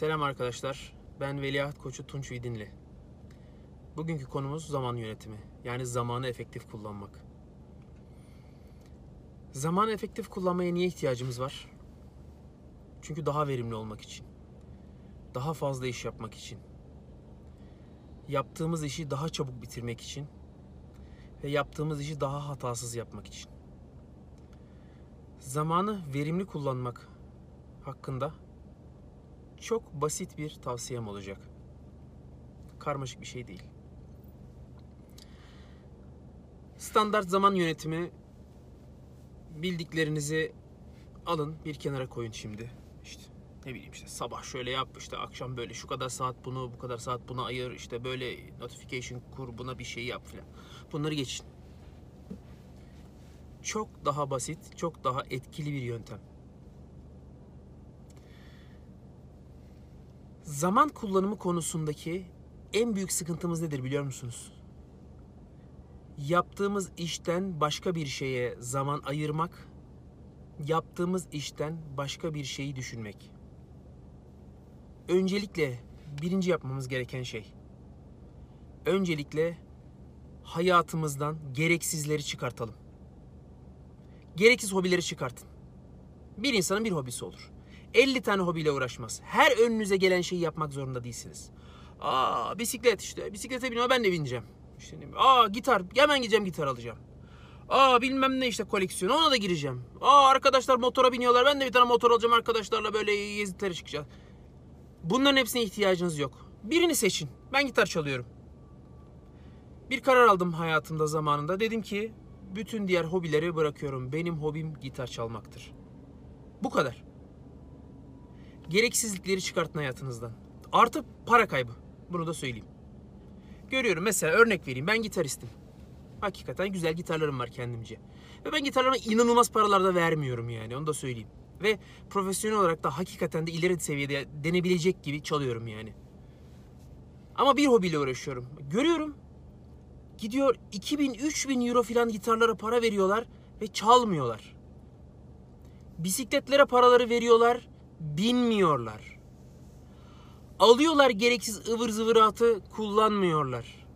Selam arkadaşlar. Ben Veliaht Koçu Tunç Vidinli. Bugünkü konumuz zaman yönetimi. Yani zamanı efektif kullanmak. Zamanı efektif kullanmaya niye ihtiyacımız var? Çünkü daha verimli olmak için. Daha fazla iş yapmak için. Yaptığımız işi daha çabuk bitirmek için ve yaptığımız işi daha hatasız yapmak için. Zamanı verimli kullanmak hakkında çok basit bir tavsiyem olacak. Karmaşık bir şey değil. Standart zaman yönetimi bildiklerinizi alın bir kenara koyun şimdi. İşte ne bileyim işte sabah şöyle yap işte akşam böyle şu kadar saat bunu bu kadar saat buna ayır işte böyle notification kur buna bir şey yap filan. Bunları geçin. Çok daha basit, çok daha etkili bir yöntem. Zaman kullanımı konusundaki en büyük sıkıntımız nedir biliyor musunuz? Yaptığımız işten başka bir şeye zaman ayırmak, yaptığımız işten başka bir şeyi düşünmek. Öncelikle birinci yapmamız gereken şey. Öncelikle hayatımızdan gereksizleri çıkartalım. Gereksiz hobileri çıkartın. Bir insanın bir hobisi olur. 50 tane hobiyle uğraşmaz. Her önünüze gelen şeyi yapmak zorunda değilsiniz. Aa bisiklet işte. Bisiklete biniyor ben de bineceğim. İşte, aa gitar. Hemen gideceğim gitar alacağım. Aa bilmem ne işte koleksiyon ona da gireceğim. Aa arkadaşlar motora biniyorlar. Ben de bir tane motor alacağım arkadaşlarla böyle gezitlere çıkacağız. Bunların hepsine ihtiyacınız yok. Birini seçin. Ben gitar çalıyorum. Bir karar aldım hayatımda zamanında. Dedim ki bütün diğer hobileri bırakıyorum. Benim hobim gitar çalmaktır. Bu kadar. Gereksizlikleri çıkartın hayatınızdan. Artı para kaybı. Bunu da söyleyeyim. Görüyorum mesela örnek vereyim. Ben gitaristim. Hakikaten güzel gitarlarım var kendimce. Ve ben gitarlarıma inanılmaz paralar da vermiyorum yani. Onu da söyleyeyim. Ve profesyonel olarak da hakikaten de ileri seviyede denebilecek gibi çalıyorum yani. Ama bir hobiyle uğraşıyorum. Görüyorum. Gidiyor 2000-3000 euro falan gitarlara para veriyorlar ve çalmıyorlar. Bisikletlere paraları veriyorlar, binmiyorlar. Alıyorlar gereksiz ıvır zıvıratı kullanmıyorlar.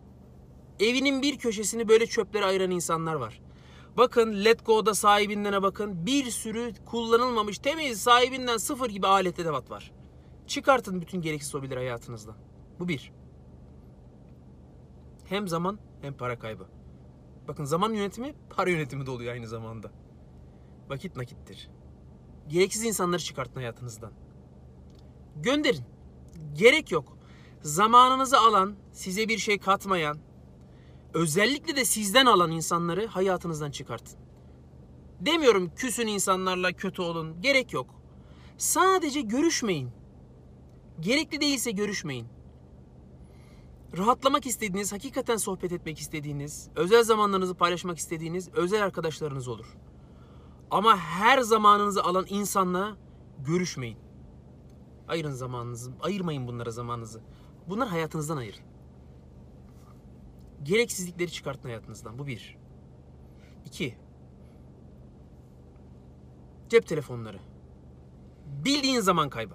Evinin bir köşesini böyle çöplere ayıran insanlar var. Bakın Let Go'da sahibinden bakın. Bir sürü kullanılmamış temiz sahibinden sıfır gibi alet edevat var. Çıkartın bütün gereksiz hobileri hayatınızdan. Bu bir. Hem zaman hem para kaybı. Bakın zaman yönetimi para yönetimi de oluyor aynı zamanda. Vakit nakittir. Gereksiz insanları çıkartın hayatınızdan. Gönderin. Gerek yok. Zamanınızı alan, size bir şey katmayan, özellikle de sizden alan insanları hayatınızdan çıkartın. Demiyorum küsün insanlarla kötü olun. Gerek yok. Sadece görüşmeyin. Gerekli değilse görüşmeyin. Rahatlamak istediğiniz, hakikaten sohbet etmek istediğiniz, özel zamanlarınızı paylaşmak istediğiniz özel arkadaşlarınız olur. Ama her zamanınızı alan insanla görüşmeyin. Ayırın zamanınızı, ayırmayın bunlara zamanınızı. Bunlar hayatınızdan ayırın. Gereksizlikleri çıkartın hayatınızdan. Bu bir. İki. Cep telefonları. Bildiğin zaman kaybı.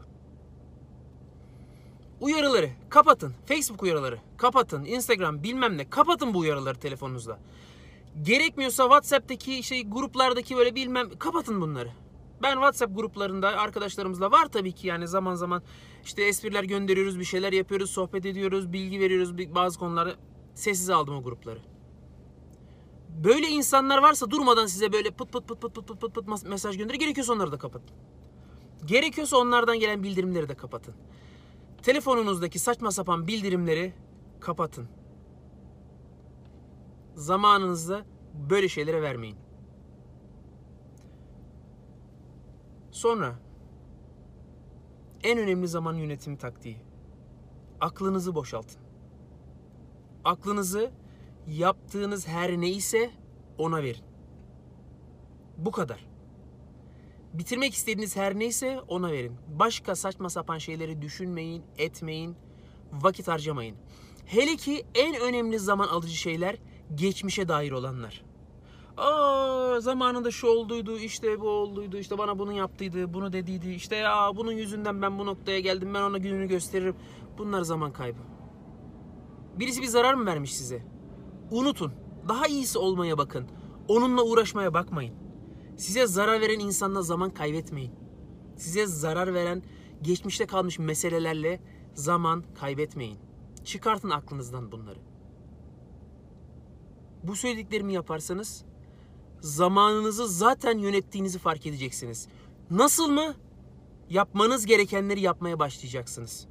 Uyarıları kapatın. Facebook uyarıları kapatın. Instagram bilmem ne kapatın bu uyarıları telefonunuzda. Gerekmiyorsa WhatsApp'taki şey gruplardaki böyle bilmem kapatın bunları. Ben WhatsApp gruplarında arkadaşlarımızla var tabii ki yani zaman zaman işte espriler gönderiyoruz, bir şeyler yapıyoruz, sohbet ediyoruz, bilgi veriyoruz bazı konuları. Sessize aldım o grupları. Böyle insanlar varsa durmadan size böyle pıt pıt pıt pıt pıt pıt pıt, pıt mesaj gönderiyor. Gerekiyorsa onları da kapatın. Gerekiyorsa onlardan gelen bildirimleri de kapatın. Telefonunuzdaki saçma sapan bildirimleri kapatın. Zamanınızı böyle şeylere vermeyin. Sonra en önemli zaman yönetimi taktiği. Aklınızı boşaltın. Aklınızı yaptığınız her neyse ona verin. Bu kadar. Bitirmek istediğiniz her neyse ona verin. Başka saçma sapan şeyleri düşünmeyin, etmeyin, vakit harcamayın. Hele ki en önemli zaman alıcı şeyler geçmişe dair olanlar. Aa zamanında şu olduydu, işte bu olduydu, işte bana bunu yaptıydı, bunu dediydi. İşte ya bunun yüzünden ben bu noktaya geldim, ben ona gününü gösteririm. Bunlar zaman kaybı. Birisi bir zarar mı vermiş size? Unutun. Daha iyisi olmaya bakın. Onunla uğraşmaya bakmayın. Size zarar veren insanla zaman kaybetmeyin. Size zarar veren geçmişte kalmış meselelerle zaman kaybetmeyin. Çıkartın aklınızdan bunları. Bu söylediklerimi yaparsanız zamanınızı zaten yönettiğinizi fark edeceksiniz. Nasıl mı? Yapmanız gerekenleri yapmaya başlayacaksınız.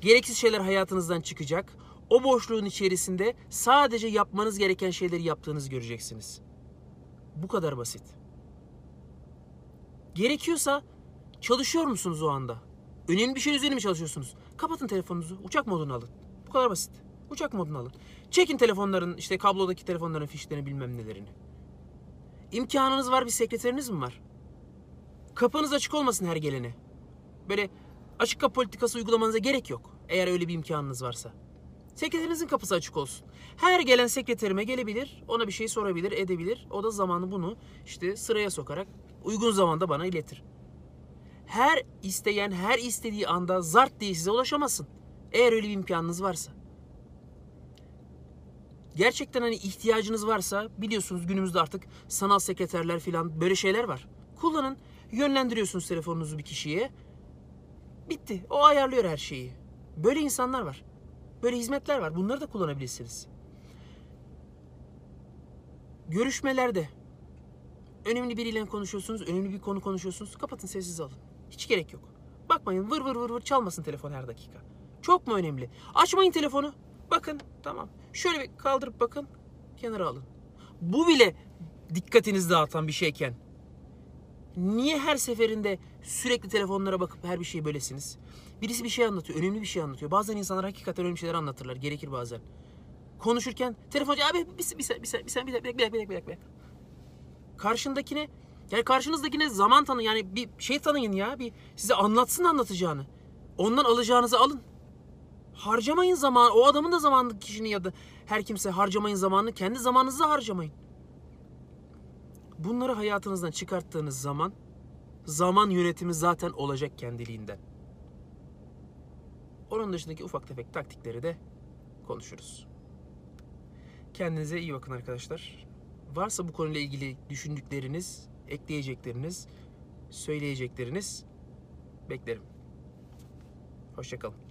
Gereksiz şeyler hayatınızdan çıkacak. O boşluğun içerisinde sadece yapmanız gereken şeyleri yaptığınızı göreceksiniz. Bu kadar basit. Gerekiyorsa çalışıyor musunuz o anda? Önemli bir şey üzerine mi çalışıyorsunuz? Kapatın telefonunuzu, uçak moduna alın. Bu kadar basit. Uçak moduna alın. Çekin telefonların, işte kablodaki telefonların fişlerini bilmem nelerini. İmkanınız var, bir sekreteriniz mi var? Kapınız açık olmasın her gelene. Böyle açık kapı politikası uygulamanıza gerek yok. Eğer öyle bir imkanınız varsa. Sekreterinizin kapısı açık olsun. Her gelen sekreterime gelebilir, ona bir şey sorabilir, edebilir. O da zamanı bunu işte sıraya sokarak uygun zamanda bana iletir. Her isteyen her istediği anda zart diye size ulaşamasın. Eğer öyle bir imkanınız varsa. Gerçekten hani ihtiyacınız varsa biliyorsunuz günümüzde artık sanal sekreterler falan böyle şeyler var. Kullanın, yönlendiriyorsunuz telefonunuzu bir kişiye. Bitti. O ayarlıyor her şeyi. Böyle insanlar var. Böyle hizmetler var. Bunları da kullanabilirsiniz. Görüşmelerde önemli biriyle konuşuyorsunuz, önemli bir konu konuşuyorsunuz. Kapatın sessiz alın. Hiç gerek yok. Bakmayın vır vır vır vır çalmasın telefon her dakika. Çok mu önemli? Açmayın telefonu. Bakın tamam. Şöyle bir kaldırıp bakın. Kenara alın. Bu bile dikkatinizi dağıtan bir şeyken niye her seferinde sürekli telefonlara bakıp her bir şeyi bölesiniz? Birisi bir şey anlatıyor, önemli bir şey anlatıyor. Bazen insanlar hakikaten önemli şeyler anlatırlar, gerekir bazen. Konuşurken telefoncu abi bir bir sen bir sen bir sen bir dakika bir dakika bir dakika. Karşındakine yani karşınızdakine zaman tanı yani bir şey tanıyın ya bir size anlatsın anlatacağını. Ondan alacağınızı alın. Harcamayın zaman. O adamın da zamanını kişinin ya da her kimse harcamayın zamanını. Kendi zamanınızı harcamayın. Bunları hayatınızdan çıkarttığınız zaman zaman yönetimi zaten olacak kendiliğinden. Onun dışındaki ufak tefek taktikleri de konuşuruz. Kendinize iyi bakın arkadaşlar. Varsa bu konuyla ilgili düşündükleriniz, ekleyecekleriniz, söyleyecekleriniz beklerim. Hoşçakalın.